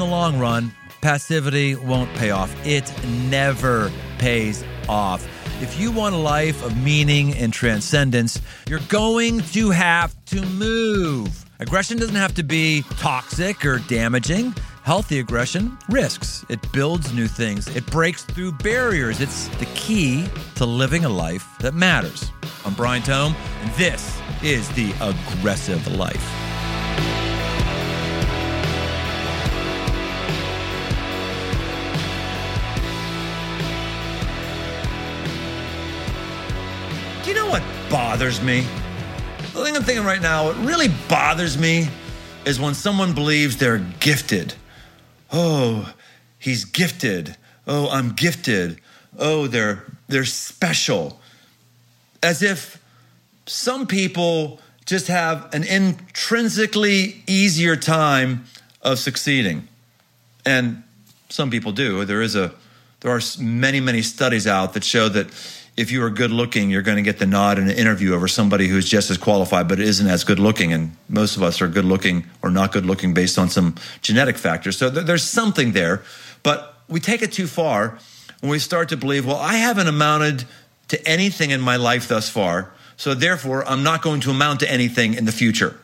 the long run, passivity won't pay off. It never pays off. If you want a life of meaning and transcendence, you're going to have to move. Aggression doesn't have to be toxic or damaging. Healthy aggression risks, it builds new things, it breaks through barriers. It's the key to living a life that matters. I'm Brian Tome, and this is The Aggressive Life. Bothers me? The thing I'm thinking right now, what really bothers me is when someone believes they're gifted. Oh, he's gifted. Oh, I'm gifted. Oh, they're they're special. As if some people just have an intrinsically easier time of succeeding. And some people do. There is a there are many many studies out that show that if you are good looking, you're going to get the nod in an interview over somebody who's just as qualified but isn't as good looking. And most of us are good looking or not good looking based on some genetic factors. So th- there's something there. But we take it too far when we start to believe, well, I haven't amounted to anything in my life thus far. So therefore, I'm not going to amount to anything in the future.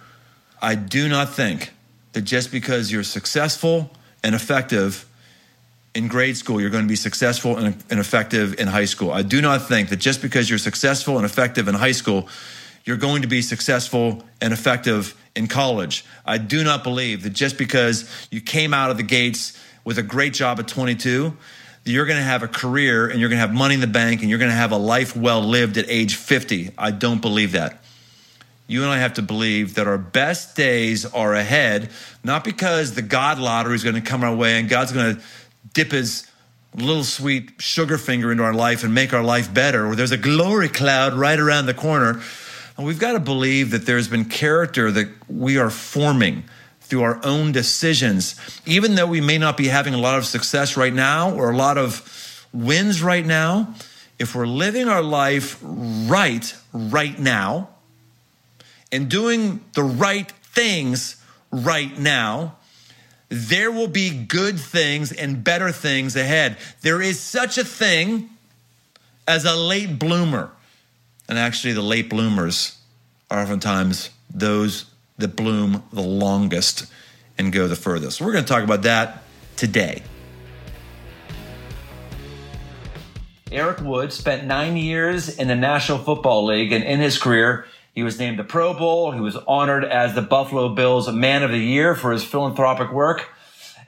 I do not think that just because you're successful and effective in grade school, you're going to be successful and, and, effective in high school. I do not think that just because you're successful and effective in high school, you're going to be successful and effective in college. I do not believe that just because you came out of the gates with a great job at 22, that you're going to have a career and you're going to have money in the bank and you're going to have a life well lived at age 50. I don't believe that. You and I have to believe that our best days are ahead, not because the God lottery is going to come our way and God's going to dip his little sweet sugar finger into our life and make our life better, or there's a glory cloud right around the corner. And we've got to believe that there's been character that we are forming through our own decisions. Even though we may not be having a lot of success right now or a lot of wins right now, if we're living our life right right now and doing the right things right now, there will be good things and better things ahead. There is such a thing as a late bloomer. And actually, the late bloomers are oftentimes those that bloom the longest and go the furthest. We're going to talk about that today. Eric Wood spent nine years in the National Football League, and in his career, he was named the Pro Bowl. He was honored as the Buffalo Bills Man of the Year for his philanthropic work.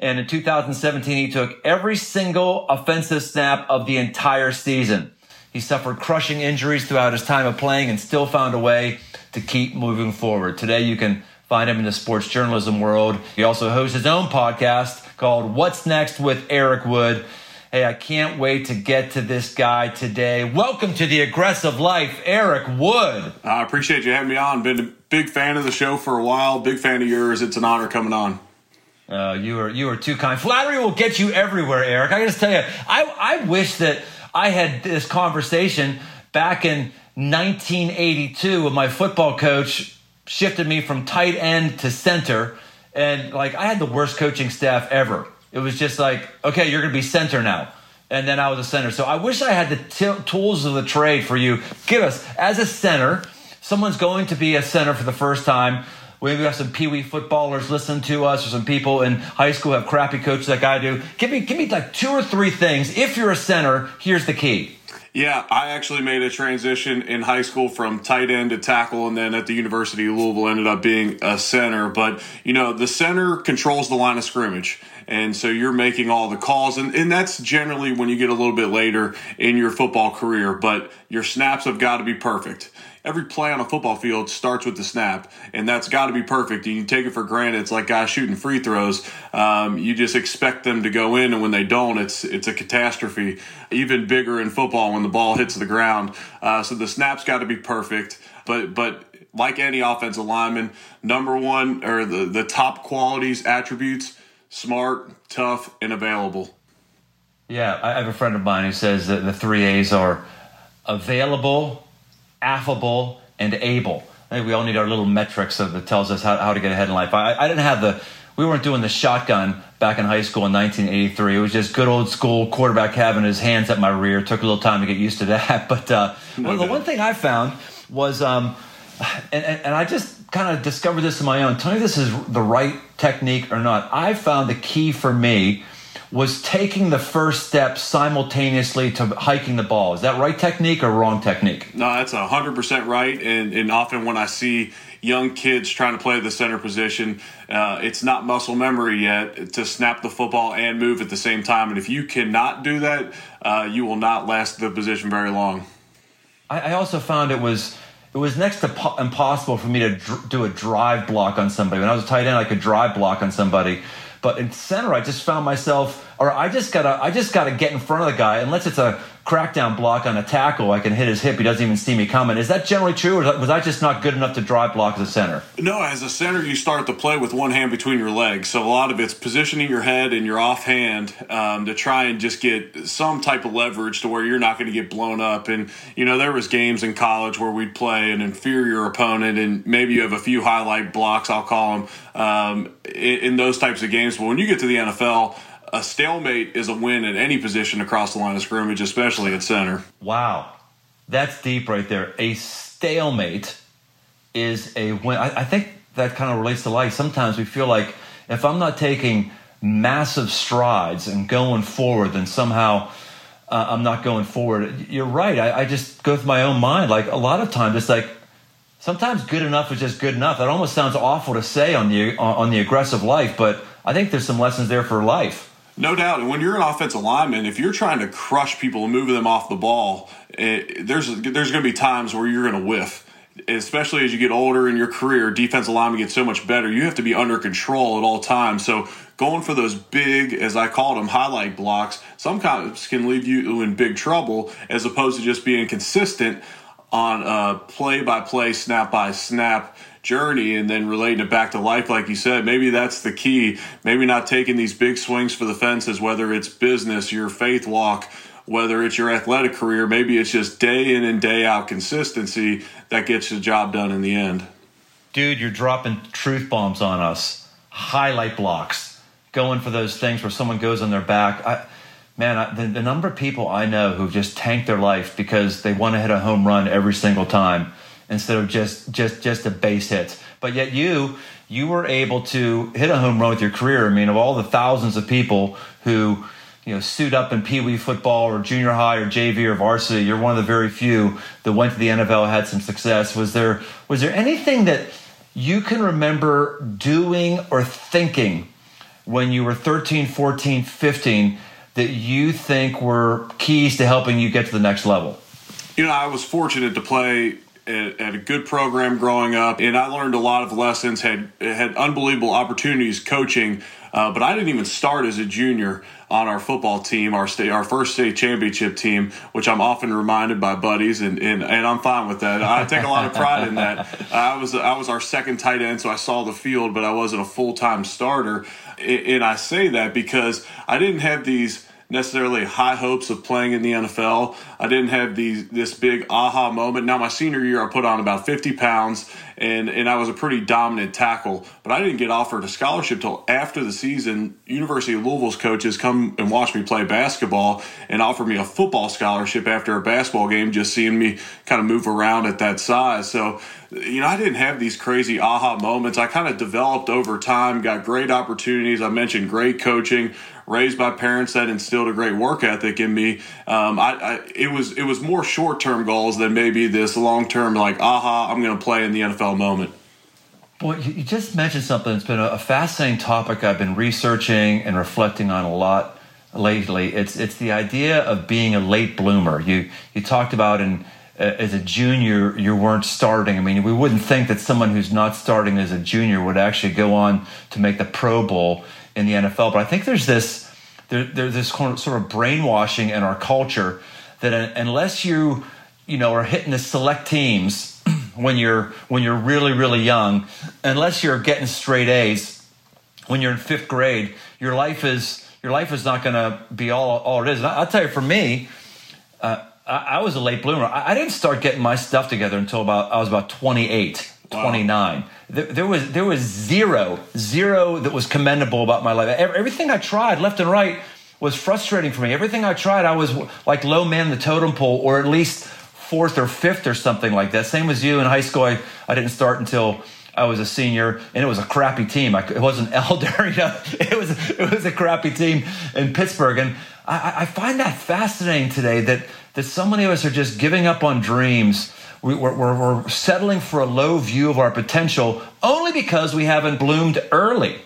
And in 2017, he took every single offensive snap of the entire season. He suffered crushing injuries throughout his time of playing and still found a way to keep moving forward. Today, you can find him in the sports journalism world. He also hosts his own podcast called What's Next with Eric Wood. Hey, I can't wait to get to this guy today. Welcome to the aggressive life, Eric Wood. I appreciate you having me on. Been a big fan of the show for a while. Big fan of yours. It's an honor coming on. Uh, you are you are too kind. Flattery will get you everywhere, Eric. I got to tell you, I I wish that I had this conversation back in 1982 when my football coach shifted me from tight end to center, and like I had the worst coaching staff ever. It was just like, okay, you're going to be center now. And then I was a center. So I wish I had the t- tools of the trade for you. Give us, as a center, someone's going to be a center for the first time. Maybe we have some pee wee footballers listen to us, or some people in high school have crappy coaches like I do. Give me, give me like two or three things. If you're a center, here's the key. Yeah, I actually made a transition in high school from tight end to tackle, and then at the University of Louisville ended up being a center. But, you know, the center controls the line of scrimmage. And so you're making all the calls. And, and that's generally when you get a little bit later in your football career. But your snaps have got to be perfect every play on a football field starts with the snap, and that's got to be perfect. And you take it for granted. It's like guys shooting free throws. Um, you just expect them to go in, and when they don't, it's it's a catastrophe. Even bigger in football when the ball hits the ground. Uh, so the snap's got to be perfect. But but like any offensive lineman, number one or the the top qualities attributes: smart, tough, and available. Yeah, I have a friend of mine who says that the three A's are available, affable, and able. I think we all need our little metrics that tells us how, how to get ahead in life. I, I didn't have the we weren't doing the shotgun back in high school in 1983. It was just good old school quarterback having his hands at my rear. Took a little time to get used to that. But uh, no well, the one thing I found was, um, and, and, I just kind of discovered this on my own. Tell me if this is the right technique or not. I found the key for me was taking the first step simultaneously to hiking the ball. Is that right technique or wrong technique? No, that's 100% right. And, and often when I see young kids trying to play the center position, uh, it's not muscle memory yet to snap the football and move at the same time. And if you cannot do that, uh, you will not last the position very long. I, I also found it was it was next to po- impossible for me to dr- do a drive block on somebody. When I was a tight end, I could drive block on somebody but in center, I just found myself, or I just gotta, I just gotta get in front of the guy, unless it's a crackdown block on a tackle, I can hit his hip. He doesn't even see me coming. Is that generally true, or was I just not good enough to drive block as a center? No, as a center, you start the play with one hand between your legs. So a lot of it's positioning your head and your offhand um, to try and just get some type of leverage to where you're not going to get blown up. And you know, there was games in college where we'd play an inferior opponent, and maybe you have a few highlight blocks, I'll call them, um, in, in those types of games. But when you get to the NFL a stalemate is a win in any position across the line of scrimmage, especially at center. Wow. That's deep right there. A stalemate is a win. I, I think that kind of relates to life. Sometimes we feel like if I'm not taking massive strides and going forward, then somehow uh, I'm not going forward. You're right. I, I, just go through my own mind. Like a lot of times, it's like sometimes good enough is just good enough. That almost sounds awful to say on the on the aggressive life, but I think there's some lessons there for life. No doubt. And when you're an offensive lineman, if you're trying to crush people and move them off the ball, it, there's there's going to be times where you're going to whiff. Especially as you get older in your career, defensive lineman gets so much better. You have to be under control at all times. So going for those big, as I called them, highlight blocks, sometimes can leave you in big trouble as opposed to just being consistent on a play by play, snap by snap journey and then relating it back to life, like you said, maybe that's the key. Maybe not taking these big swings for the fences, whether it's business, your faith walk, whether it's your athletic career, maybe it's just day in and day out consistency that gets the job done in the end. Dude, you're dropping truth bombs on us. Highlight blocks, going for those things where someone goes on their back. I, man, I, the, the number of people I know who've just tanked their life because they want to hit a home run every single time instead of just just just a base hit. But yet you you were able to hit a home run with your career. I mean, of all the thousands of people who you know suit up in pee wee football or junior high or JV or varsity, you're one of the very few that went to the NFL had some success. Was there was there anything that you can remember doing or thinking when you were 13, 14, 15 that you think were keys to helping you get to the next level? You know, I was fortunate to play at, at, a good program growing up, and I learned a lot of lessons. had had unbelievable opportunities coaching, uh, but I didn't even start as a junior on our football team, our state, our first state championship team, which I'm often reminded by buddies, and, and, and I'm fine with that. I take a lot of pride in that. I was I was our second tight end, so I saw the field, but I wasn't a full time starter. And I say that because I didn't have these necessarily high hopes of playing in the NFL. I didn't have these this big aha moment. Now my senior year, I put on about 50 pounds, and and I was a pretty dominant tackle. But I didn't get offered a scholarship till after the season. University of Louisville's coaches come and watch me play basketball and offer me a football scholarship after a basketball game, just seeing me kind of move around at that size. So you know, I didn't have these crazy aha moments. I kind of developed over time, got great opportunities. I mentioned great coaching, raised by parents that instilled a great work ethic in me. Um, I, I, it was it was more short term goals than maybe this long term like aha I'm going to play in the NFL moment. Well, you just mentioned something that's been a fascinating topic I've been researching and reflecting on a lot lately. It's it's the idea of being a late bloomer. You you talked about in uh, as a junior you weren't starting. I mean, we wouldn't think that someone who's not starting as a junior would actually go on to make the Pro Bowl in the NFL. But I think there's this there, there's this sort of brainwashing in our culture that unless you you know are hitting the select teams when you're when you're really really young, unless you're getting straight A's when you're in fifth grade, your life is your life is not going to be all all it is. And I'll tell you, for me. Uh, I, was a late bloomer. I, I, didn't start getting my stuff together until about I was about 28, wow. 29 there was there was zero zero that was commendable about my life. Everything I tried, left and right, was frustrating for me. Everything I tried, I was like low man the totem pole, or at least fourth or fifth or something like that. Same as you in high school. I, I didn't start until I was a senior, and it was a crappy team. I, it wasn't Elder, you know, it was it was a crappy team in Pittsburgh, and I, I find that fascinating today that that so many of us are just giving up on dreams. We, we're, we're settling for a low view of our potential only because we haven't bloomed early.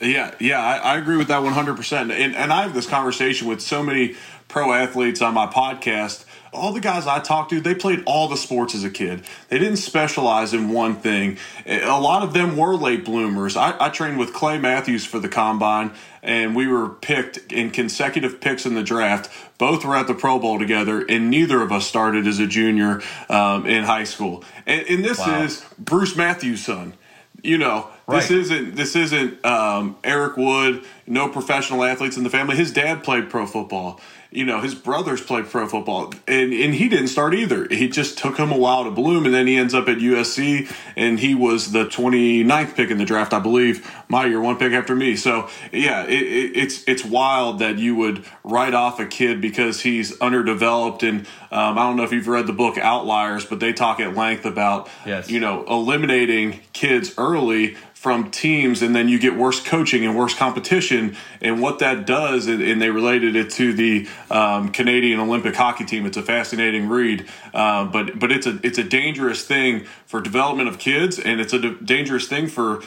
Yeah, yeah, I, I, agree with that 100%. And, and I have this conversation with so many pro athletes on my podcast all the guys I talked to, they played all the sports as a kid. They didn't specialize in one thing. A lot of them were late bloomers. I, I trained with Clay Matthews for the combine, and we were picked in consecutive picks in the draft. Both were at the Pro Bowl together, and neither of us started as a junior um, in high school. And, and this wow. is Bruce Matthews' son. You know, this right. isn't this isn't um, Eric Wood. No professional athletes in the family. His dad played pro football you know, his brothers played pro football and, and he didn't start either. He just took him a while to bloom and then he ends up at USC and he was the 29th pick in the draft, I believe. My year, one pick after me. So yeah, it, it, it's, it's wild that you would write off a kid because he's underdeveloped. And um, I don't know if you've read the book Outliers, but they talk at length about, yes. you know, eliminating kids early from teams and then you get worse coaching and worse competition. And what that does and they related it to the um, Canadian Olympic hockey team. It's a fascinating read. Uh, but but it's a it's a dangerous thing for development of kids and it's a dangerous thing for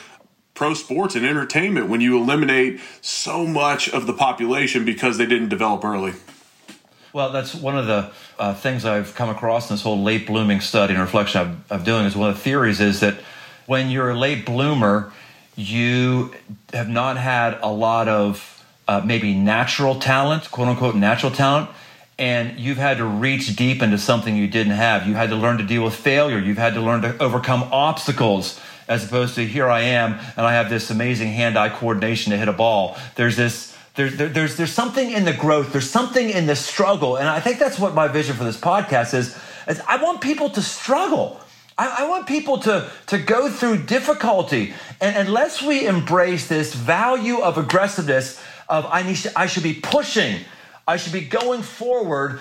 pro sports and entertainment when you eliminate so much of the population because they didn't develop early. Well, that's one of the uh, things I've come across in this whole late blooming study and reflection I'm, I'm doing. Is one of the theories is that when you're a late bloomer, you have not had a lot of uh, maybe natural talent, quote unquote natural talent, and you've had to reach deep into something you didn't have. You had to learn to deal with failure. You've had to learn to overcome obstacles as opposed to here I am and I have this amazing hand-eye coordination to hit a ball. There's this there's there, there's there's something in the growth. There's something in the struggle, and I think that's what my vision for this podcast is. Is I want people to struggle. I, I, want people to, to go through difficulty. And unless we embrace this value of aggressiveness, of I, need I should be pushing, I should be going forward,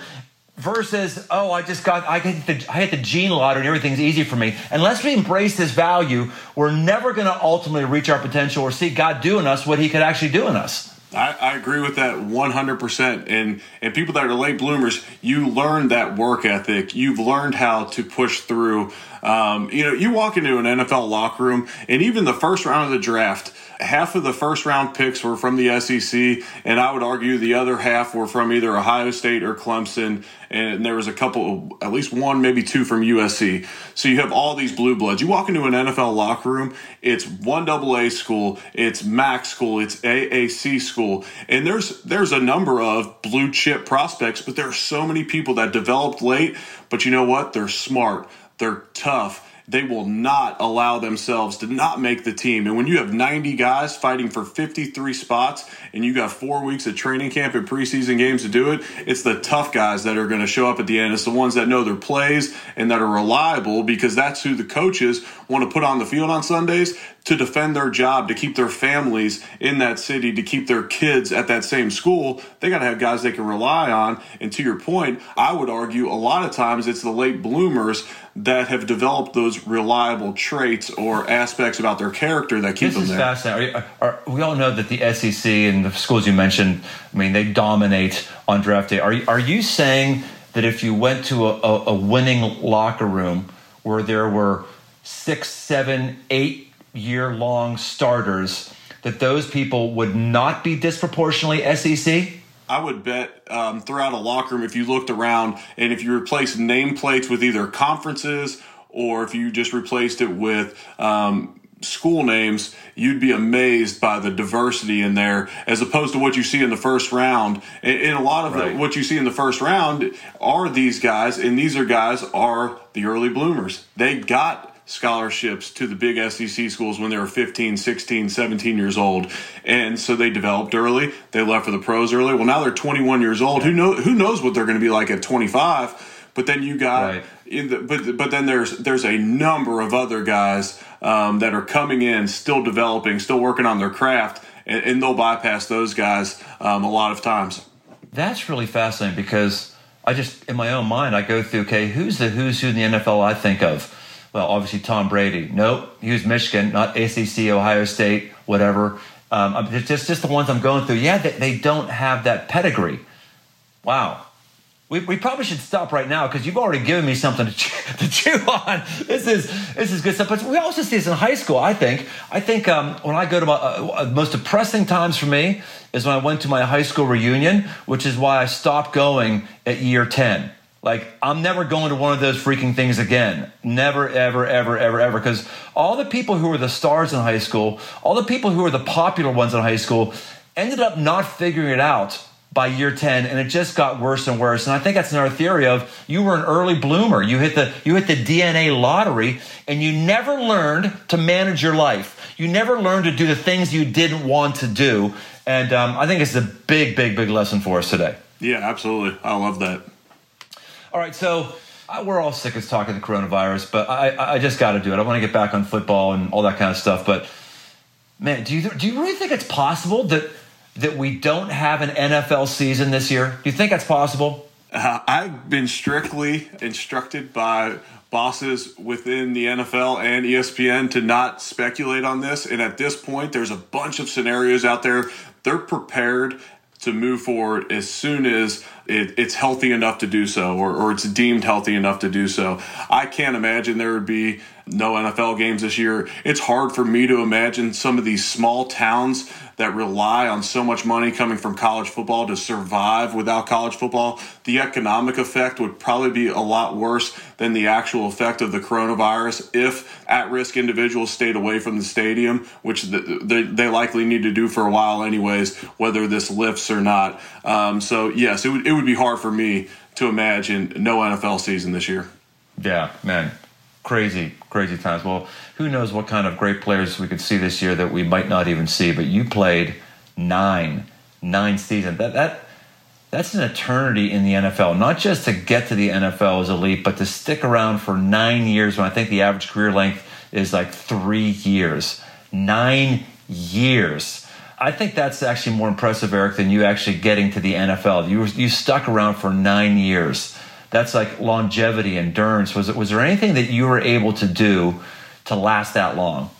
versus, oh, I just got, I hit the, I the gene lottery and everything's easy for me. Unless we embrace this value, we're never going to ultimately reach our potential or see God do in us what he could actually do in us. I, I, agree with that 100%. And, and people that are late bloomers, you learn that work ethic. You've learned how to push through um, you know, you walk into an NFL locker room, and even the first round of the draft, half of the first round picks were from the SEC, and I would argue the other half were from either Ohio State or Clemson, and there was a couple, at least one, maybe two from USC. So you have all these blue bloods. You walk into an NFL locker room, it's one double A school, it's MAC school, it's AAC school, and there's there's a number of blue chip prospects, but there are so many people that developed late. But you know what? They're smart they're tough. They will not allow themselves to not make the team. And when you have 90 guys fighting for 53 spots and you got four weeks of training camp and preseason games to do it, it's the tough guys that are going to show up at the end. It's the ones that know their plays and that are reliable because that's who the coaches want to put on the field on Sundays to defend their job, to keep their families in that city, to keep their kids at that same school, they got to have guys they can rely on. And to your point, I would argue a lot of times it's the late bloomers that have developed those reliable traits or aspects about their character that keep this them there. fascinating. Are, are, we all know that the SEC and the schools you mentioned, I mean, they dominate on draft day. Are, are you saying that if you went to a, a, a winning locker room where there were six, seven, eight year long starters, that those people would not be disproportionately SEC? I would bet um, throughout a locker room, if you looked around and if you replaced nameplates with either conferences or if you just replaced it with um, school names, you'd be amazed by the diversity in there as opposed to what you see in the first round. And, a lot of right. the, what you see in the first round are these guys, and these are guys are the early bloomers. They got scholarships to the big SEC schools when they were 15, 16, 17 years old. And so they developed early. They left for the pros early. Well, now they're 21 years old. Who know who knows what they're going to be like at 25? But then you got right. the, but but then there's there's a number of other guys um, that are coming in, still developing, still working on their craft, and, and they'll bypass those guys um, a lot of times. That's really fascinating because I just in my own mind I go through okay who's the who's who in the NFL I think of. Well, obviously Tom Brady. Nope, he was Michigan, not ACC, Ohio State, whatever. Um, just just the ones I'm going through. Yeah, they, they don't have that pedigree. Wow, we, we probably should stop right now because you've already given me something to chew, to chew on. This is this is good stuff. But we also see this in high school. I think. I think um, when I go to my uh, most depressing times for me is when I went to my high school reunion, which is why I stopped going at year ten. Like I'm never going to one of those freaking things again. Never, ever, ever, ever, ever. Because all the people who were the stars in high school, all the people who were the popular ones in high school, ended up not figuring it out by year 10 and it just got worse and worse. And i think that's another theory of you were an early bloomer. You hit the you hit the dna lottery and you never learned to manage your life. You never learned to do the things you didn't want to do. And um, i think it's a big big big lesson for us today. Yeah absolutely. I love that all right so uh, we're all sick of talking the coronavirus but i, I just got to do it i want to get back on football and all that kind of stuff but man do you, do you really think it's possible that that we don't have an NFL season this year? Do you think that's possible? Uh, I've been strictly instructed by bosses within the NFL and ESPN to not speculate on this. And at this point, there's a bunch of scenarios out there. They're prepared to move forward as soon as it, it's healthy enough to do so or, or it's deemed healthy enough to do so. I can't imagine there would be no NFL games this year. It's hard for me to imagine some of these small towns that rely on so much money coming from college football to survive without college football, the economic effect would probably be a lot worse than the actual effect of the coronavirus if at risk individuals stayed away from the stadium, which they likely need to do for a while, anyways, whether this lifts or not. Um, so, yes, it would, it would be hard for me to imagine no NFL season this year. Yeah, man crazy, crazy times. Well, who knows what kind of great players we could see this year that we might not even see. But you played nine, nine seasons. That that that's an eternity in the NFL. Not just to get to the NFL as elite, but to stick around for nine years. When I think the average career length is like three years, nine years. I think that's actually more impressive, Eric, than you actually getting to the NFL. You you stuck around for nine years that's like longevity, endurance. Was it was there anything that you were able to do to last that long?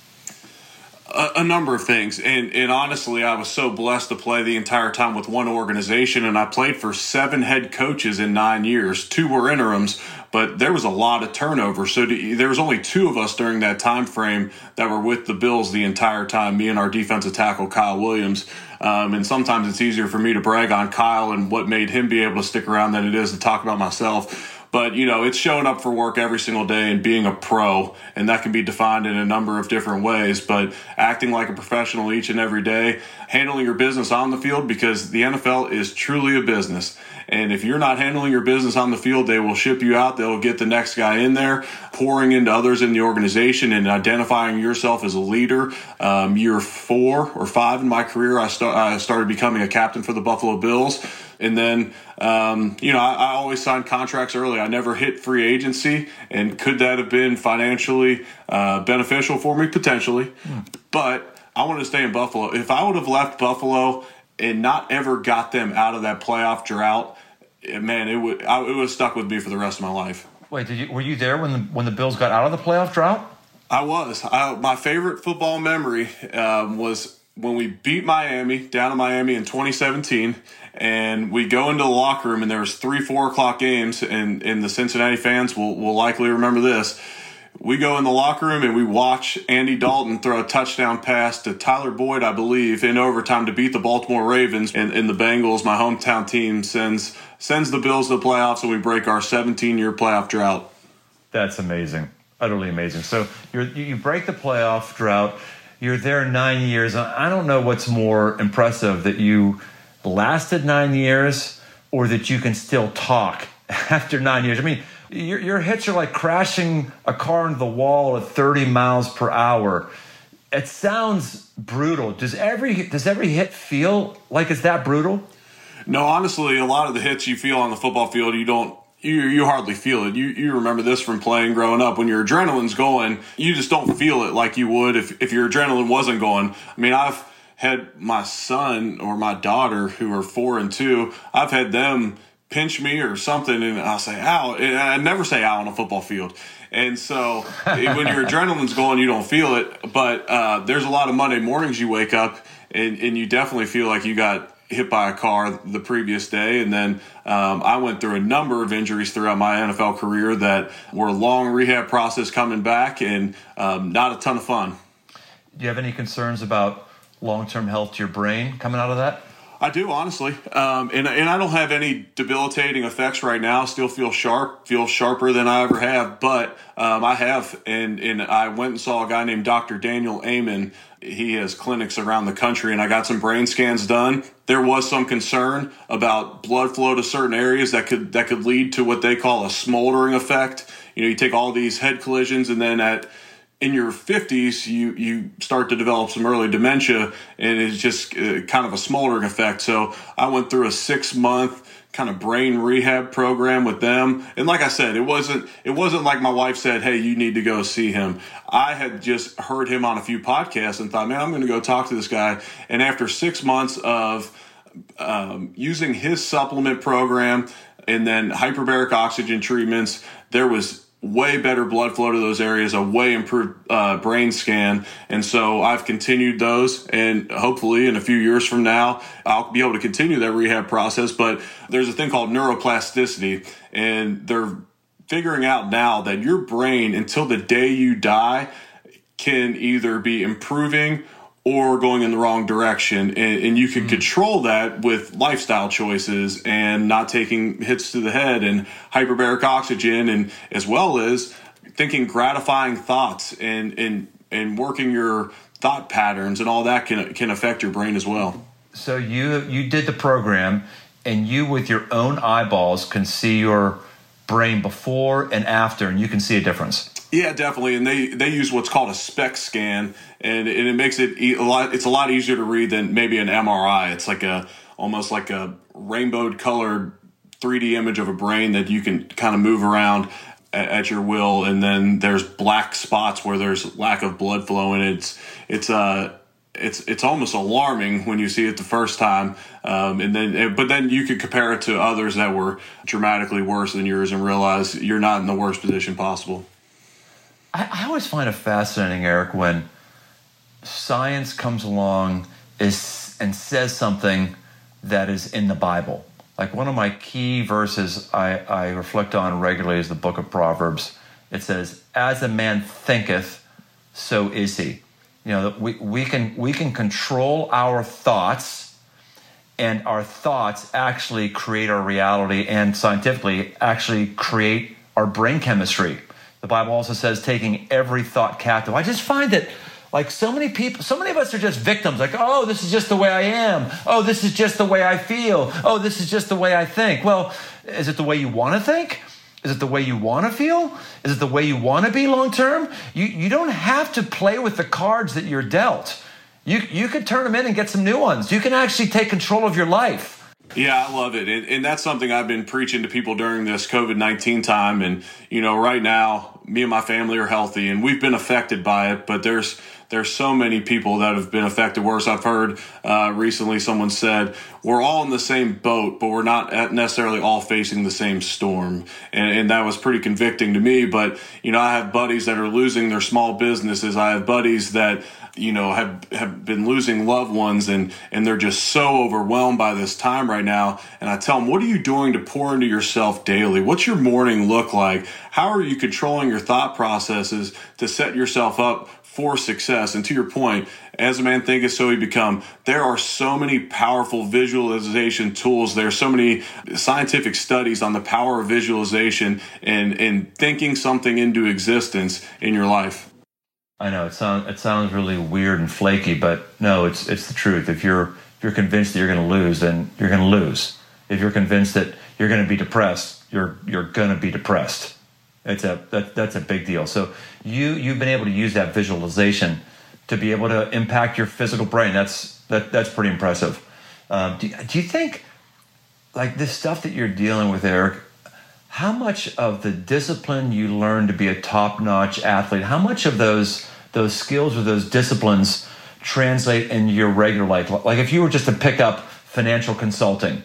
A, number of things, and and honestly, I was so blessed to play the entire time with one organization, and I played for seven head coaches in nine years. Two were interims, but there was a lot of turnover. So to, there was only two of us during that time frame that were with the Bills the entire time. Me and our defensive tackle Kyle Williams. Um, and sometimes it's easier for me to brag on Kyle and what made him be able to stick around than it is to talk about myself. But, you know, it's showing up for work every single day and being a pro. And that can be defined in a number of different ways. But acting like a professional each and every day, handling your business on the field because the NFL is truly a business. And if you're not handling your business on the field, they will ship you out. They'll get the next guy in there, pouring into others in the organization and identifying yourself as a leader. Um, year four or five in my career, I, start, I started becoming a captain for the Buffalo Bills. And then, um, you know, I, I, always signed contracts early. I never hit free agency. And could that have been financially uh, beneficial for me? Potentially. Mm. But I wanted to stay in Buffalo. If I would have left Buffalo and not ever got them out of that playoff drought, man, it would I, it have stuck with me for the rest of my life. Wait, did you were you there when the when the Bills got out of the playoff drought? I was. I, my favorite football memory um, was when we beat Miami down in Miami in 2017, and we go into the locker room and there was three four o'clock games, and and the Cincinnati fans will will likely remember this we go in the locker room and we watch Andy Dalton throw a touchdown pass to Tyler Boyd, I believe, in overtime to beat the Baltimore Ravens. And, and the Bengals, my hometown team, sends sends the Bills to the playoffs, and we break our 17 year playoff drought. That's amazing, utterly amazing. So you you break the playoff drought. You're there nine years. I don't know what's more impressive that you lasted nine years or that you can still talk after nine years. I mean your, your hits are like crashing a car into the wall at 30 miles per hour. It sounds brutal. Does every does every hit feel like it's that brutal? No, honestly, a lot of the hits you feel on the football field, you don't you you hardly feel it. You you remember this from playing growing up when your adrenaline's going, you just don't feel it like you would if if your adrenaline wasn't going. I mean, I've had my son or my daughter who are four and two. I've had them pinch me or something, and I say ow. And I never say ow on a football field. And so when your adrenaline's going, you don't feel it. But uh, there's a lot of Monday mornings you wake up and, and you definitely feel like you got hit by a car the previous day. And then um, I went through a number of injuries throughout my NFL career that were a long rehab process coming back and um, not a ton of fun. Do you have any concerns about long term health to your brain coming out of that? I do honestly, um, and and I don't have any debilitating effects right now. Still feel sharp, feel sharper than I ever have. But um, I have, and and I went and saw a guy named Dr. Daniel Amen. He has clinics around the country, and I got some brain scans done. There was some concern about blood flow to certain areas that could that could lead to what they call a smoldering effect. You know, you take all these head collisions, and then at in your 50s you you start to develop some early dementia and it's just uh, kind of a smoldering effect. So i went through a six month kind of brain rehab program with them. And like i said it wasn't it wasn't like my wife said hey you need to go see him. I had just heard him on a few podcasts and thought man i'm going to go talk to this guy. And after six months of um, using his supplement program and then hyperbaric oxygen treatments there was way better blood flow to those areas, a way improved uh, brain scan. And so I've continued those, and hopefully in a few years from now, I'll be able to continue that rehab process. But there's a thing called neuroplasticity, and they're figuring out now that your brain, until the day you die, can either be improving or going in the wrong direction. And, and you can mm. control that with lifestyle choices and not taking hits to the head and hyperbaric oxygen, and as well as thinking gratifying thoughts and, and, and working your thought patterns and all that can, can affect your brain as well. So you, you did the program and you with your own eyeballs can see your brain before and after and you can see a difference. Yeah, definitely. And they, they use what's called a SPECT scan, and, and it makes it a lot. It's a lot easier to read than maybe an MRI. It's like a almost like a rainbowed colored 3D image of a brain that you can kind of move around at, at, your will. And then there's black spots where there's lack of blood flow, and it's it's uh it's it's almost alarming when you see it the first time, um, and then but then you could compare it to others that were dramatically worse than yours and realize you're not in the worst position possible. I, I always find it fascinating, Eric, when science comes along is, and says something that is in the Bible. Like one of my key verses I, I reflect on regularly is the book of Proverbs. It says, As a man thinketh, so is he. You know, we, we, can, we can control our thoughts, and our thoughts actually create our reality, and scientifically, actually create our brain chemistry. The Bible also says taking every thought captive. I just find that like so many people, so many of us are just victims. Like, oh, this is just the way I am. Oh, this is just the way I feel. Oh, this is just the way I think. Well, is it the way you want to think? Is it the way you want to feel? Is it the way you want to be long term? You, you don't have to play with the cards that you're dealt. You, you could turn them in and get some new ones. You can actually take control of your life. Yeah, I love it. And, and, that's something I've been preaching to people during this COVID 19 time. And, you know, right now, me and my family are healthy and we've been affected by it, but there's, there's so many people that have been affected worse. I've heard uh, recently someone said, we're all in the same boat, but we're not necessarily all facing the same storm. And, and that was pretty convicting to me. But, you know, I have buddies that are losing their small businesses. I have buddies that, you know have have been losing loved ones and and they're just so overwhelmed by this time right now. And i tell them what are you doing to pour into yourself daily? What's your morning look like? How are you controlling your thought processes to set yourself up for success? And to your point as a man thinketh so he become. There are so many powerful visualization tools. There are so many scientific studies on the power of visualization and and thinking something into existence in your life I know it sounds it sounds really weird and flaky, but no, it's it's the truth. If you're if you're convinced that you're going to lose, then you're going to lose. If you're convinced that you're going to be depressed, you're you're going to be depressed. It's a that, that's a big deal. So you you've been able to use that visualization to be able to impact your physical brain. That's that that's pretty impressive. Um, do, do you think like this stuff that you're dealing with, Eric? How much of the discipline you learn to be a top-notch athlete, how much of those those skills or those disciplines translate in your regular life? Like if you were just to pick up financial consulting,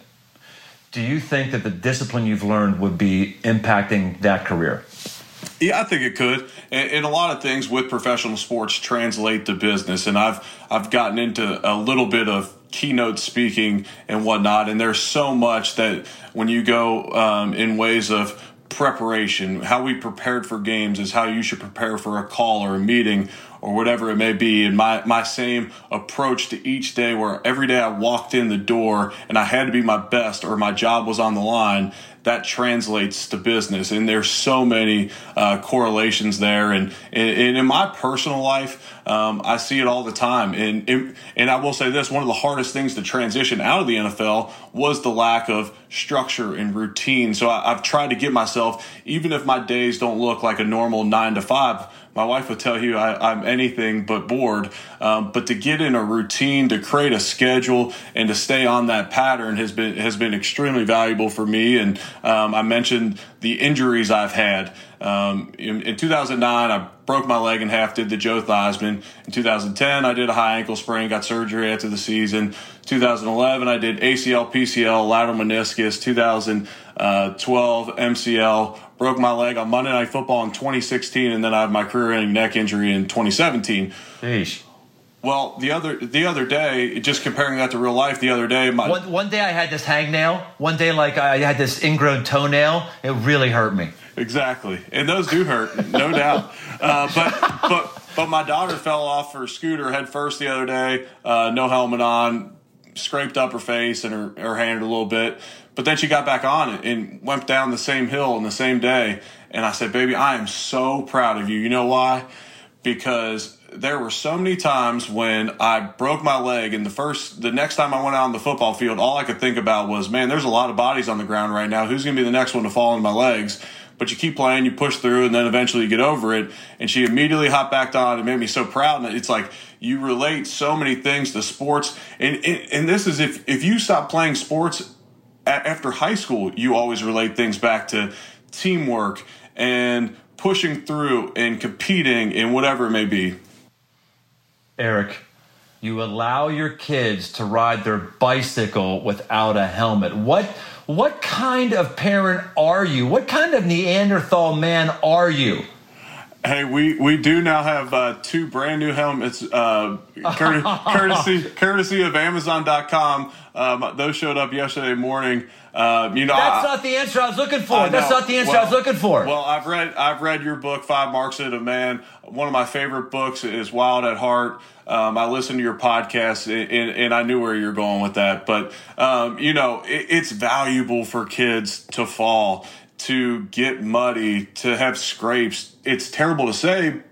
do you think that the discipline you've learned would be impacting that career? Yeah, I think it could, and, and, a lot of things with professional sports translate to business. And I've I've gotten into a little bit of keynote speaking and whatnot, and there's so much that when you go um, in ways of preparation, how we prepared for games is how you should prepare for a call or a meeting or whatever it may be. And my, my same approach to each day, where every day I walked in the door and I had to be my best or my job was on the line, that translates to business. And there's so many uh, correlations there. And, and, in my personal life, um, I see it all the time. And, and, I will say this one of the hardest things to transition out of the NFL was the lack of structure and routine. So I, I've tried to get myself, even if my days don't look like a normal nine to five, my wife would tell you I, am anything but bored. Um, but to get in a routine, to create a schedule, and to stay on that pattern has been has been extremely valuable for me. And um, I mentioned the injuries I've had. Um, in, in, 2009, I broke my leg in half, did the Joe Theismann. In 2010, I did a high ankle sprain, got surgery after the season. 2011, I did ACL, PCL, lateral meniscus. 2012, MCL, broke my leg on Monday Night Football in 2016, and then I had my career-ending neck injury in 2017. Jeez. Well, the other the other day, just comparing that to real life, the other day, my one, one day I had this hangnail. One day, like I had this ingrown toenail. It really hurt me. Exactly, and those do hurt, no doubt. Uh, but but but my daughter fell off her scooter head first the other day, uh, no helmet on, scraped up her face and her, her hand a little bit. But then she got back on it and went down the same hill in the same day. And I said, Baby, I am so proud of you. You know why? Because there were so many times when I broke my leg, and the first, the next time I went out on the football field, all I could think about was, man, there's a lot of bodies on the ground right now. Who's to be the next one to fall on my legs? But you keep playing, you push through, and then eventually you get over it. And she immediately hopped back on. and made me so proud. And it's like you relate so many things to sports, and and, and this is if if you stop playing sports after high school, you always relate things back to teamwork and pushing through and competing in whatever it may be. Eric, you allow your kids to ride their bicycle without a helmet. What what kind of parent are you? What kind of Neanderthal man are you? Hey, we, we do now have uh, two brand new helmets, uh, courtesy courtesy of Amazon.com. Um, those showed up yesterday morning. Uh, you know, that's I, not the answer I was looking for. That's not the answer well, I was looking for. Well, I've read I've read your book, Five Marks of a Man. One of my favorite books is Wild at Heart. Um, I listened to your podcast, and, and, I knew where you're going with that. But um, you know, it, it's valuable for kids to fall to get muddy, to have scrapes. It's terrible to say,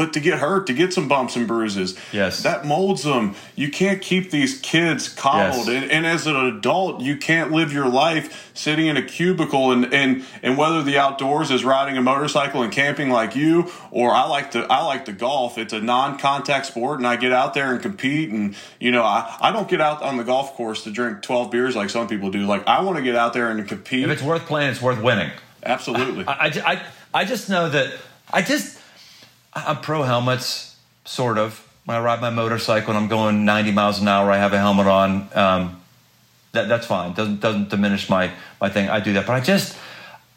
but to get hurt, to get some bumps and bruises, yes, that molds them. You can't keep these kids coddled, yes. and, and, as an adult, you can't live your life sitting in a cubicle and and and whether the outdoors is riding a motorcycle and camping like you, or I like to I like to golf. It's a non-contact sport, and I get out there and compete. And you know, I I don't get out on the golf course to drink twelve beers like some people do. Like I want to get out there and compete. If it's worth playing, it's worth winning. Absolutely. I, I, I, I just know that I just I'm pro helmets, sort of. When I ride my motorcycle and I'm going 90 miles an hour, I have a helmet on. Um, that, that's fine. Doesn't doesn't diminish my my thing. I do that, but I just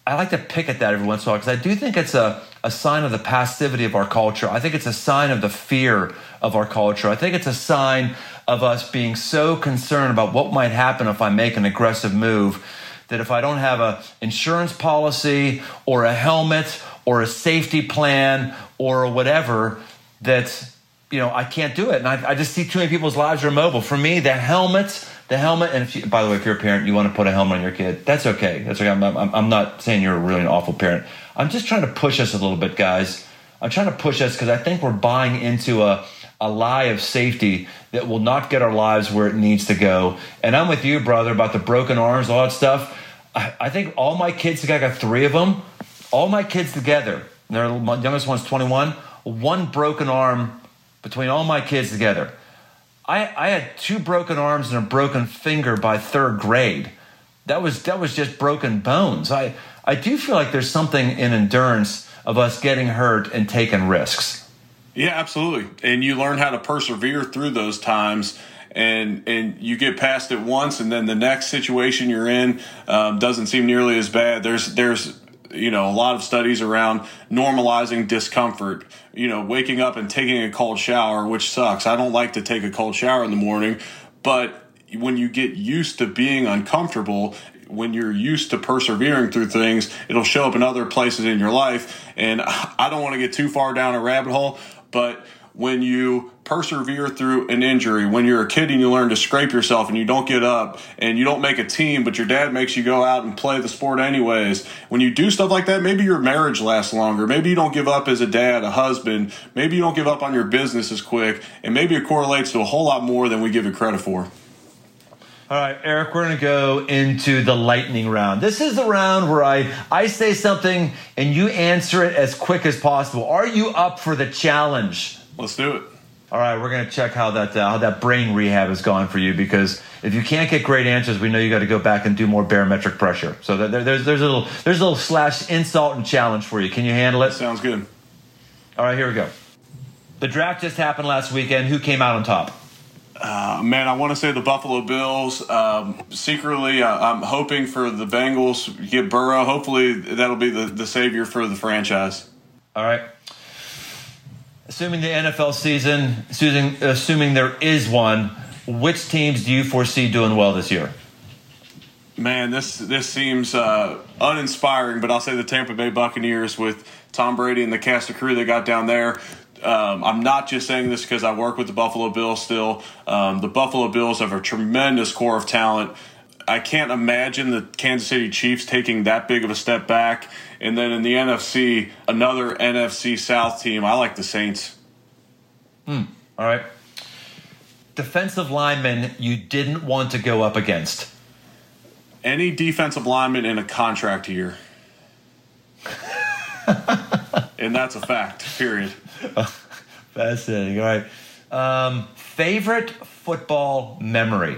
I like to pick at that every once in a while because I do think it's a, a sign of the passivity of our culture. I think it's a sign of the fear of our culture. I think it's a sign of us being so concerned about what might happen if I make an aggressive move that if I don't have a insurance policy or a helmet or a safety plan or whatever that you know I can't do it. And I, I, just see too many people's lives are mobile. For me, the helmet, the helmet, and if you, by the way, if you're a parent, you want to put a helmet on your kid, that's okay. That's okay. I'm, I'm, I'm not saying you're a really an awful parent. I'm just trying to push us a little bit, guys. I'm trying to push us because I think we're buying into a a lie of safety that will not get our lives where it needs to go. And I'm with you, brother, about the broken arms, all that stuff. I, I think all my kids, I got three of them, all my kids together their youngest one's 21. One broken arm between all my kids together. I, I had two broken arms and a broken finger by third grade. That was that was just broken bones. I I do feel like there's something in endurance of us getting hurt and taking risks. Yeah, absolutely. And you learn how to persevere through those times. And and you get past it once, and then the next situation you're in um, doesn't seem nearly as bad. There's there's you know a lot of studies around normalizing discomfort you know waking up and taking a cold shower which sucks. I don't like to take a cold shower in the morning but when you get used to being uncomfortable when you're used to persevering through things it'll show up in other places in your life. And i don't want to get too far down a rabbit hole but when you persevere through an injury, when you're a kid and you learn to scrape yourself and you don't get up and you don't make a team, but your dad makes you go out and play the sport anyways. When you do stuff like that, maybe your marriage lasts longer. Maybe you don't give up as a dad, a husband. Maybe you don't give up on your business as quick. And maybe it correlates to a whole lot more than we give it credit for. All right, Eric, we're going to go into the lightning round. This is the round where I, I say something and you answer it as quick as possible. Are you up for the challenge? Let's do it. All right, we're going to check how that uh, how that brain rehab is going for you because if you can't get great answers, we know you got to go back and do more barometric pressure. So there, there's there's a little there's a little slash insult and challenge for you. Can you handle it? Sounds good. All right, here we go. The draft just happened last weekend. Who came out on top? Uh, man, I want to say the Buffalo Bills. Um, secretly, uh, I'm hoping for the Bengals get Burrow. Hopefully, that'll be the, the savior for the franchise. All right assuming the NFL season, assuming, assuming there is one, which teams do you foresee doing well this year? Man, this this seems uh, uninspiring, but I'll say the Tampa Bay Buccaneers with Tom Brady and the cast of crew they got down there. Um, I'm not just saying this because I work with the Buffalo Bills still. Um, the Buffalo Bills have a tremendous core of talent. I can't imagine the Kansas City Chiefs taking that big of a step back. And then in the NFC, another NFC South team. I like the Saints. Hmm. All right. Defensive lineman you didn't want to go up against. Any defensive lineman in a contract year. and that's a fact, period. Fascinating. All right. Um, favorite football memory?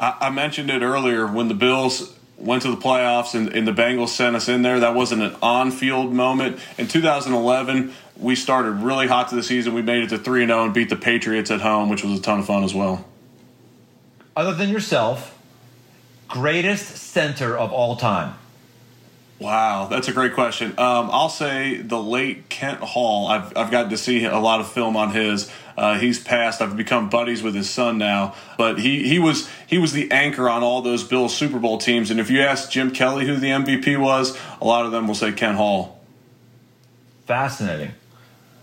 I, mentioned it earlier when the Bills went to the playoffs and, and, the Bengals sent us in there. That wasn't an on field moment. In 2011, we started really hot to the season. We made it to 3 0 and beat the Patriots at home, which was a ton of fun as well. Other than yourself, greatest center of all time? Wow, that's a great question. Um, I'll say the late Kent Hull. I've, I've gotten to see a lot of film on his. Uh, he's passed. I've become buddies with his son now, but he, he was he was the anchor on all those Bills Super Bowl teams. And if you ask Jim Kelly who the MVP was, a lot of them will say Kent Hull. Fascinating.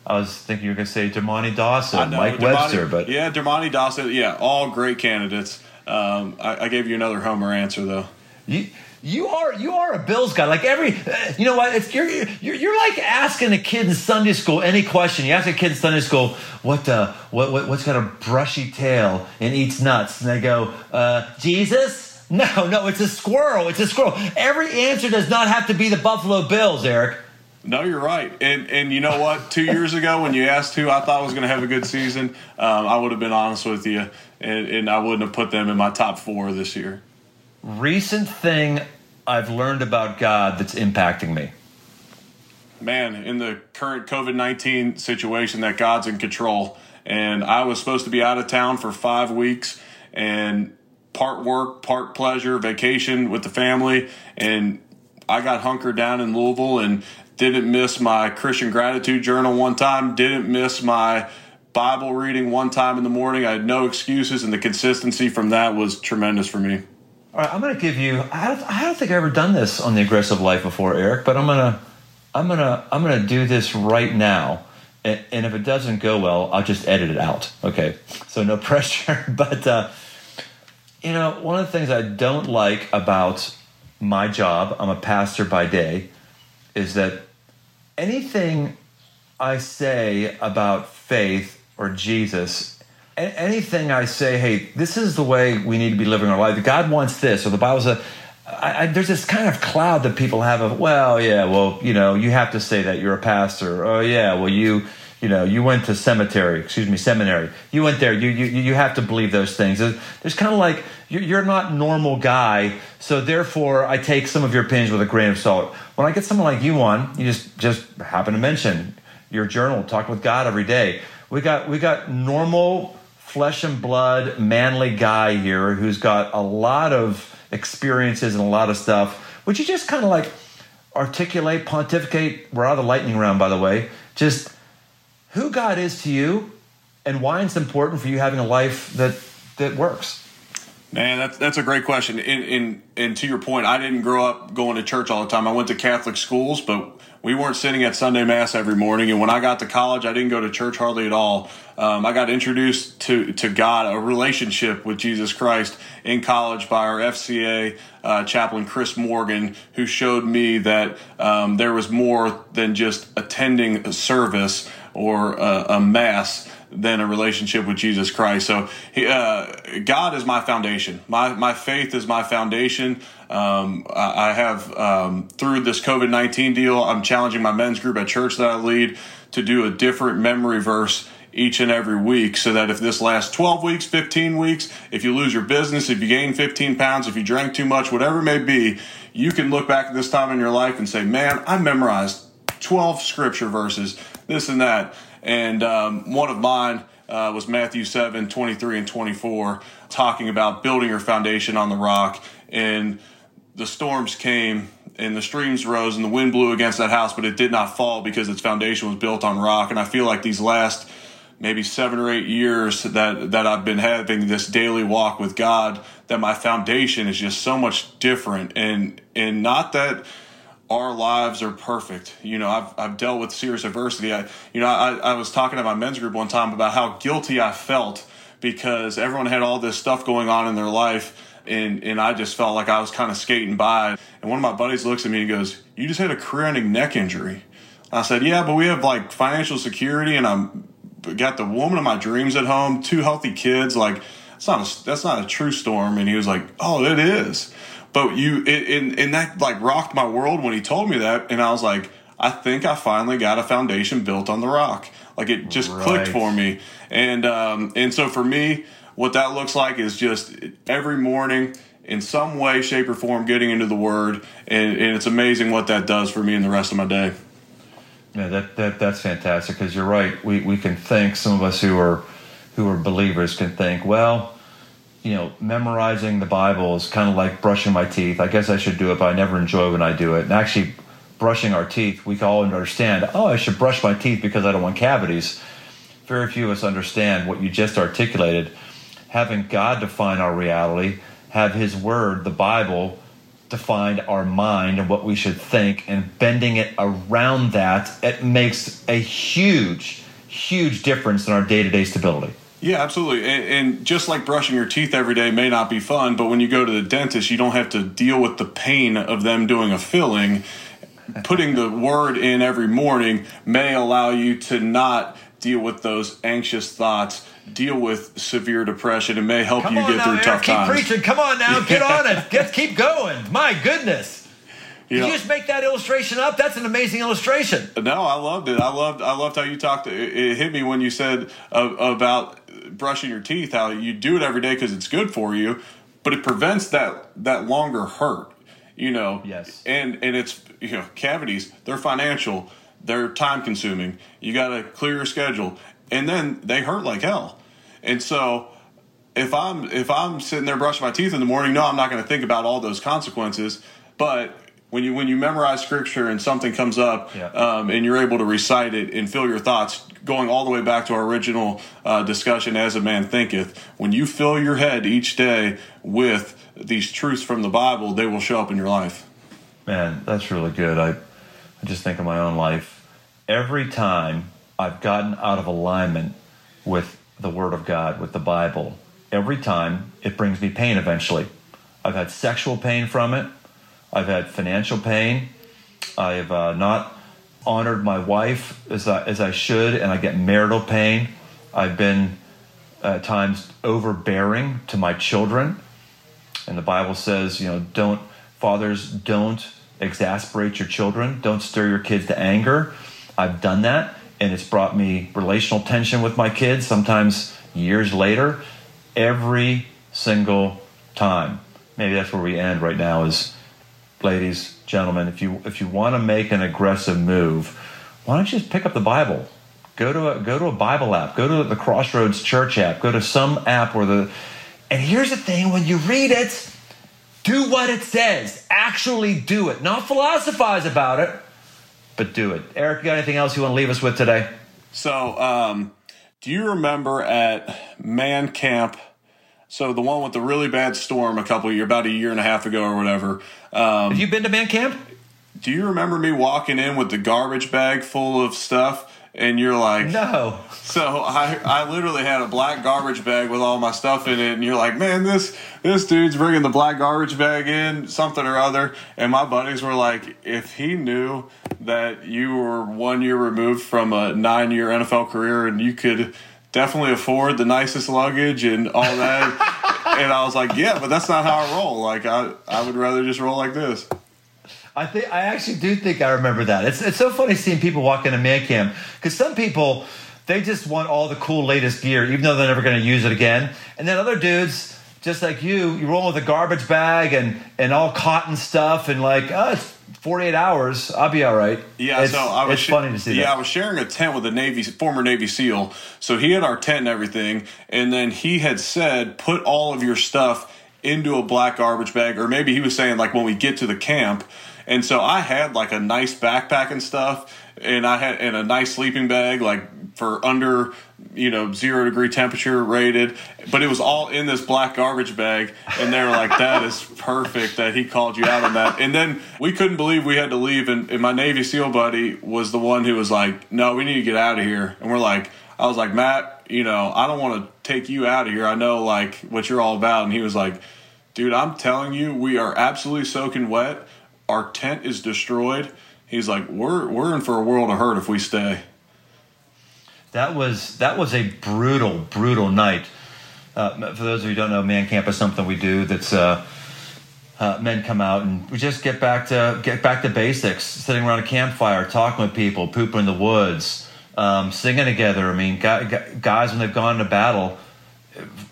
I was thinking you were going to say Dermontti Dawson, know, Mike Webster, but yeah, Dermontti Dawson. Yeah, all great candidates. Um, I, I gave you another Homer answer though. You, you are you are a Bills guy. Like every, you know what? It's, you're, you're you're like asking a kid in Sunday school any question. You ask a kid in Sunday school what uh what, what what's got a brushy tail and eats nuts, and they go uh, Jesus. No, no, it's a squirrel. It's a squirrel. Every answer does not have to be the Buffalo Bills, Eric. No, you're right. And and you know what? Two years ago, when you asked who I thought was going to have a good season, um, I would have been honest with you, and, and I wouldn't have put them in my top four this year recent thing I've learned about God that's impacting me? Man, in the current COVID 19 situation, that God's in control. And I was supposed to be out of town for five weeks and part work, part pleasure, vacation with the family. And I got hunkered down in Louisville and didn't miss my Christian gratitude journal one time, didn't miss my Bible reading one time in the morning. I had no excuses, and the consistency from that was tremendous for me. All right, I'm going to give you. I don't, I don't think I've ever done this on the aggressive life before, Eric. But I'm gonna, I'm gonna, I'm gonna do this right now. And, and if it doesn't go well, I'll just edit it out. Okay, so no pressure. but uh, you know, one of the things I don't like about my job, I'm a pastor by day, is that anything I say about faith or Jesus anything I say, hey, this is the way we need to be living our life. God wants this, or the Bible says. I, I, there's this kind of cloud that people have of, well, yeah, well, you know, you have to say that you're a pastor. Oh, yeah, well, you you know, you went to cemetery, excuse me, seminary. You went there. You you you have to believe those things. There's kind of like you're not normal guy, so therefore I take some of your opinions with a grain of salt. When I get someone like you on, you just just happen to mention your journal, talk with God every day. We got we got normal flesh and blood, manly guy here who's got a lot of experiences and a lot of stuff. Would you just kind of like articulate, pontificate? We're out of the lightning round, by the way. Just who God is to you and why it's important for you having a life that that works. Man, that's that's a great question. And, and and to your point, I didn't grow up going to church all the time. I went to Catholic schools, but we weren't sitting at Sunday Mass every morning. And when I got to college, I didn't go to church hardly at all. Um, I got introduced to, to God, a relationship with Jesus Christ in college by our FCA uh, chaplain, Chris Morgan, who showed me that um, there was more than just attending a service or a, a mass than a relationship with Jesus Christ. So, uh, God is my foundation. My my faith is my foundation. Um, I, I, have um, through this COVID nineteen deal, I'm challenging my men's group at church that I lead to do a different memory verse each and every week so that if this lasts 12 weeks, 15 weeks, if you lose your business, if you gain 15 pounds, if you drank too much, whatever it may be, you can look back at this time in your life and say, man, I memorized 12 scripture verses, this and that. And um, one of mine uh, was Matthew 7 23 and 24, talking about building your foundation on the rock. And the storms came and the streams rose and the wind blew against that house, but it did not fall because its foundation was built on rock. And I feel like these last maybe seven or eight years that that I've been having this daily walk with God, that my foundation is just so much different. And and not that our lives are perfect. You know, I've, I've dealt with serious adversity. I, you know, I, I was talking to my men's group one time about how guilty I felt because everyone had all this stuff going on in their life. And, and I just felt like I was kind of skating by. And one of my buddies looks at me and goes, You just had a career ending neck injury. I said, Yeah, but we have like financial security and I'm got the woman of my dreams at home, two healthy kids. Like, that's not a, that's not a true storm. And he was like, Oh, it is. But you, and, and that like rocked my world when he told me that. And I was like, I think I finally got a foundation built on the rock. Like it just right. clicked for me. And, um, and so for me, what that looks like is just every morning in some way, shape, or form getting into the word. And, and it's amazing what that does for me in the rest of my day. Yeah, that, that that's fantastic because you're right. We, we can think, some of us who are, who are believers can think, well, you know, memorizing the Bible is kind of like brushing my teeth. I guess I should do it, but I never enjoy when I do it. And actually, brushing our teeth, we all understand, oh, I should brush my teeth because I don't want cavities. Very few of us understand what you just articulated. Having God define our reality, have His Word, the Bible, define our mind and what we should think, and bending it around that, it makes a huge, huge difference in our day to day stability. Yeah, absolutely. And, and, just like brushing your teeth every day may not be fun, but when you go to the dentist, you don't have to deal with the pain of them doing a filling. Putting the word in every morning may allow you to not deal with those anxious thoughts, deal with severe depression, and may help Come you get now, through Eric, tough keep times. Preaching. Come on now, get on it. Get keep going. My goodness. Did you just make that illustration up? That's an amazing illustration. No, I loved it. I loved I loved how you talked. It, it hit me when you said uh, about brushing your teeth. How you do it every day because it's good for you, but it prevents that that longer hurt. You know. Yes. And and it's you know cavities. They're financial. They're time consuming. You got to clear your schedule, and then they hurt like hell. And so if I'm if I'm sitting there brushing my teeth in the morning, no, I'm not going to think about all those consequences. But when you when you memorize scripture and something comes up yeah. um, and you're able to recite it and fill your thoughts going all the way back to our original uh, discussion as a man thinketh when you fill your head each day with these truths from the bible they will show up in your life. Man that's really good. I, I just think of my own life. Every time i've gotten out of alignment with the word of god with the bible every time it brings me pain eventually. I've had sexual pain from it. I've had financial pain. I've uh, not honored my wife as I, as I should, and I get marital pain. I've been uh, at times overbearing to my children. And the Bible says, you know, don't, fathers, don't exasperate your children, don't stir your kids to anger. I've done that. and it's brought me relational tension with my kids, sometimes years later, every single time. Maybe that's where we end right now is ladies, gentlemen, if you if you want to make an aggressive move, why don't you just pick up the Bible? Go to a go to a Bible app, go to the Crossroads Church app, go to some app where the and here's the thing when you read it, do what it says. Actually do it. Not philosophize about it, but do it. Eric, you got anything else you want to leave us with today? So, um, do you remember at Man Camp? So the one with the really bad storm a couple year, about a year and a half ago or whatever. Um, Have you been to Man Camp? Do you remember me walking in with the garbage bag full of stuff? and you're like, no. So I, I literally had a black garbage bag with all my stuff in it, and you're like, man, this this dude's bringing the black garbage bag in, something or other. And my buddies were like, if he knew that you were one year removed from a nine year NFL career and you could definitely afford the nicest luggage and all that. and I was like, yeah, but that's not how I roll. Like I, I would rather just roll like this. I think I actually do think I remember that. It's it's so funny seeing people walk into man camp because some people they just want all the cool latest gear, even though they're never going to use it again. And then other dudes, just like you, you roll with a garbage bag and and all cotton stuff, and like, oh, it's 48 hours. I'll be all right. Yeah, it's, so I was it's sh- funny to see. Yeah, that. I was sharing a tent with a Navy former Navy SEAL, so he had our tent and everything, and then he had said, put all of your stuff into a black garbage bag, or maybe he was saying like when we get to the camp and so I had like a nice backpack and stuff, and I had and a nice sleeping bag like for under you know zero degree temperature rated but it was all in this black garbage bag and they were like that is perfect that he called you out on that. And then we couldn't believe we had to leave and, and my navy seal buddy was the one who was like no we need to get out of here. And we're like i was like matt you know i don't want to take you out of here. I know like what you're all about. And he was like dude i'm telling you we are absolutely soaking wet. Our tent is destroyed. He's like, we're we're in for a world of hurt if we stay. That was that was a brutal, brutal night. Uh, for those of you who don't know, Man Camp is something we do. That's uh, uh, men come out and we just get back to get back to basics. Sitting around a campfire, talking with people, pooping in the woods, um, singing together. I mean, guys when they've gone to battle,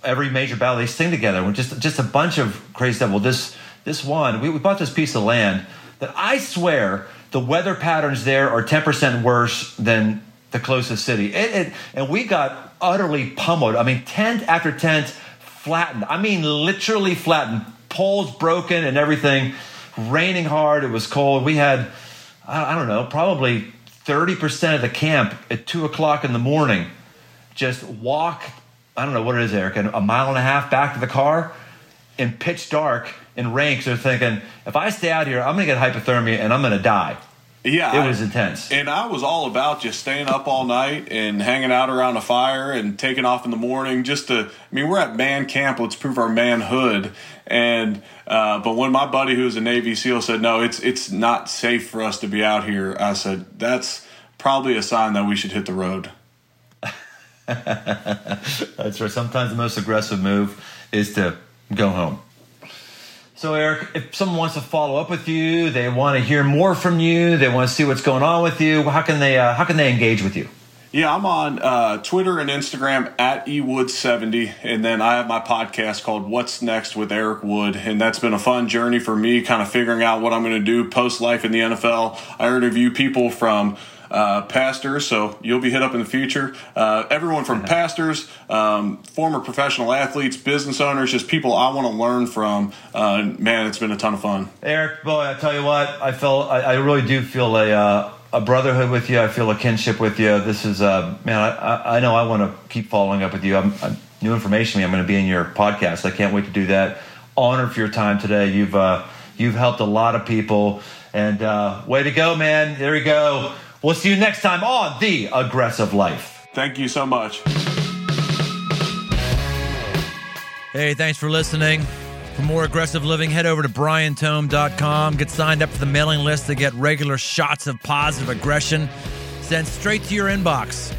every major battle they sing together. We're just just a bunch of crazy stuff. Well, this this one, we, we bought this piece of land that I swear the weather patterns there are 10% worse than the closest city. It, it, and we got utterly pummeled. I mean, tent after tent flattened. I mean, literally flattened. Poles broken and everything. Raining hard. It was cold. We had, I, don't know, probably 30% of the camp at 2 o'clock in the morning just walk, I don't know what it is, Eric, a mile and a half back to the car in pitch dark in ranks They're thinking, if I stay out here, I'm going to get hypothermia and I'm going to die. Yeah, it was intense. And I was all about just staying up all night and hanging out around a fire and taking off in the morning. Just to, I mean, we're at man camp. Let's prove our manhood. And uh, but when my buddy, who's a Navy SEAL, said no, it's it's not safe for us to be out here, I said that's probably a sign that we should hit the road. that's right. Sometimes the most aggressive move is to go home. So, Eric, if someone wants to follow up with you, they want to hear more from you, they want to see what's going on with you, how can they uh, how can they engage with you? Yeah, I'm on uh, Twitter and Instagram at ewood70, and then I have my podcast called What's Next with Eric Wood, and that's been a fun journey for me, kind of figuring out what I'm going to do post life in the NFL. I interview people from uh, pastors, so you'll be hit up in the future. Uh, everyone from pastors, um, former professional athletes, business owners, just people I want to learn from. Uh, man, it's been a ton of fun. Eric, boy, I tell you what, I feel I, I really do feel a uh, a brotherhood with you. I feel a kinship with you. This is, uh, man, I, I know I want to keep following up with you. I'm, I'm new information. I'm going to be in your podcast. I can't wait to do that. Honor for your time today. You've uh, you've helped a lot of people, and uh, way to go, man. There you go. We'll see you next time on The Aggressive Life. Thank you so much. Hey, thanks for listening. For more aggressive living, head over to briantome.com. Get signed up for the mailing list to get regular shots of positive aggression sent straight to your inbox.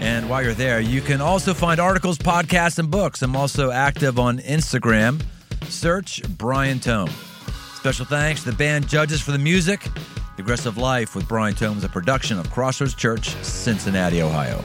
And while you're there, you can also find articles, podcasts, and books. I'm also active on Instagram. Search Brian Tome. Special thanks to the band judges for the music The Aggressive Life with Brian Tome is a production of Crossroads Church, Cincinnati, Ohio.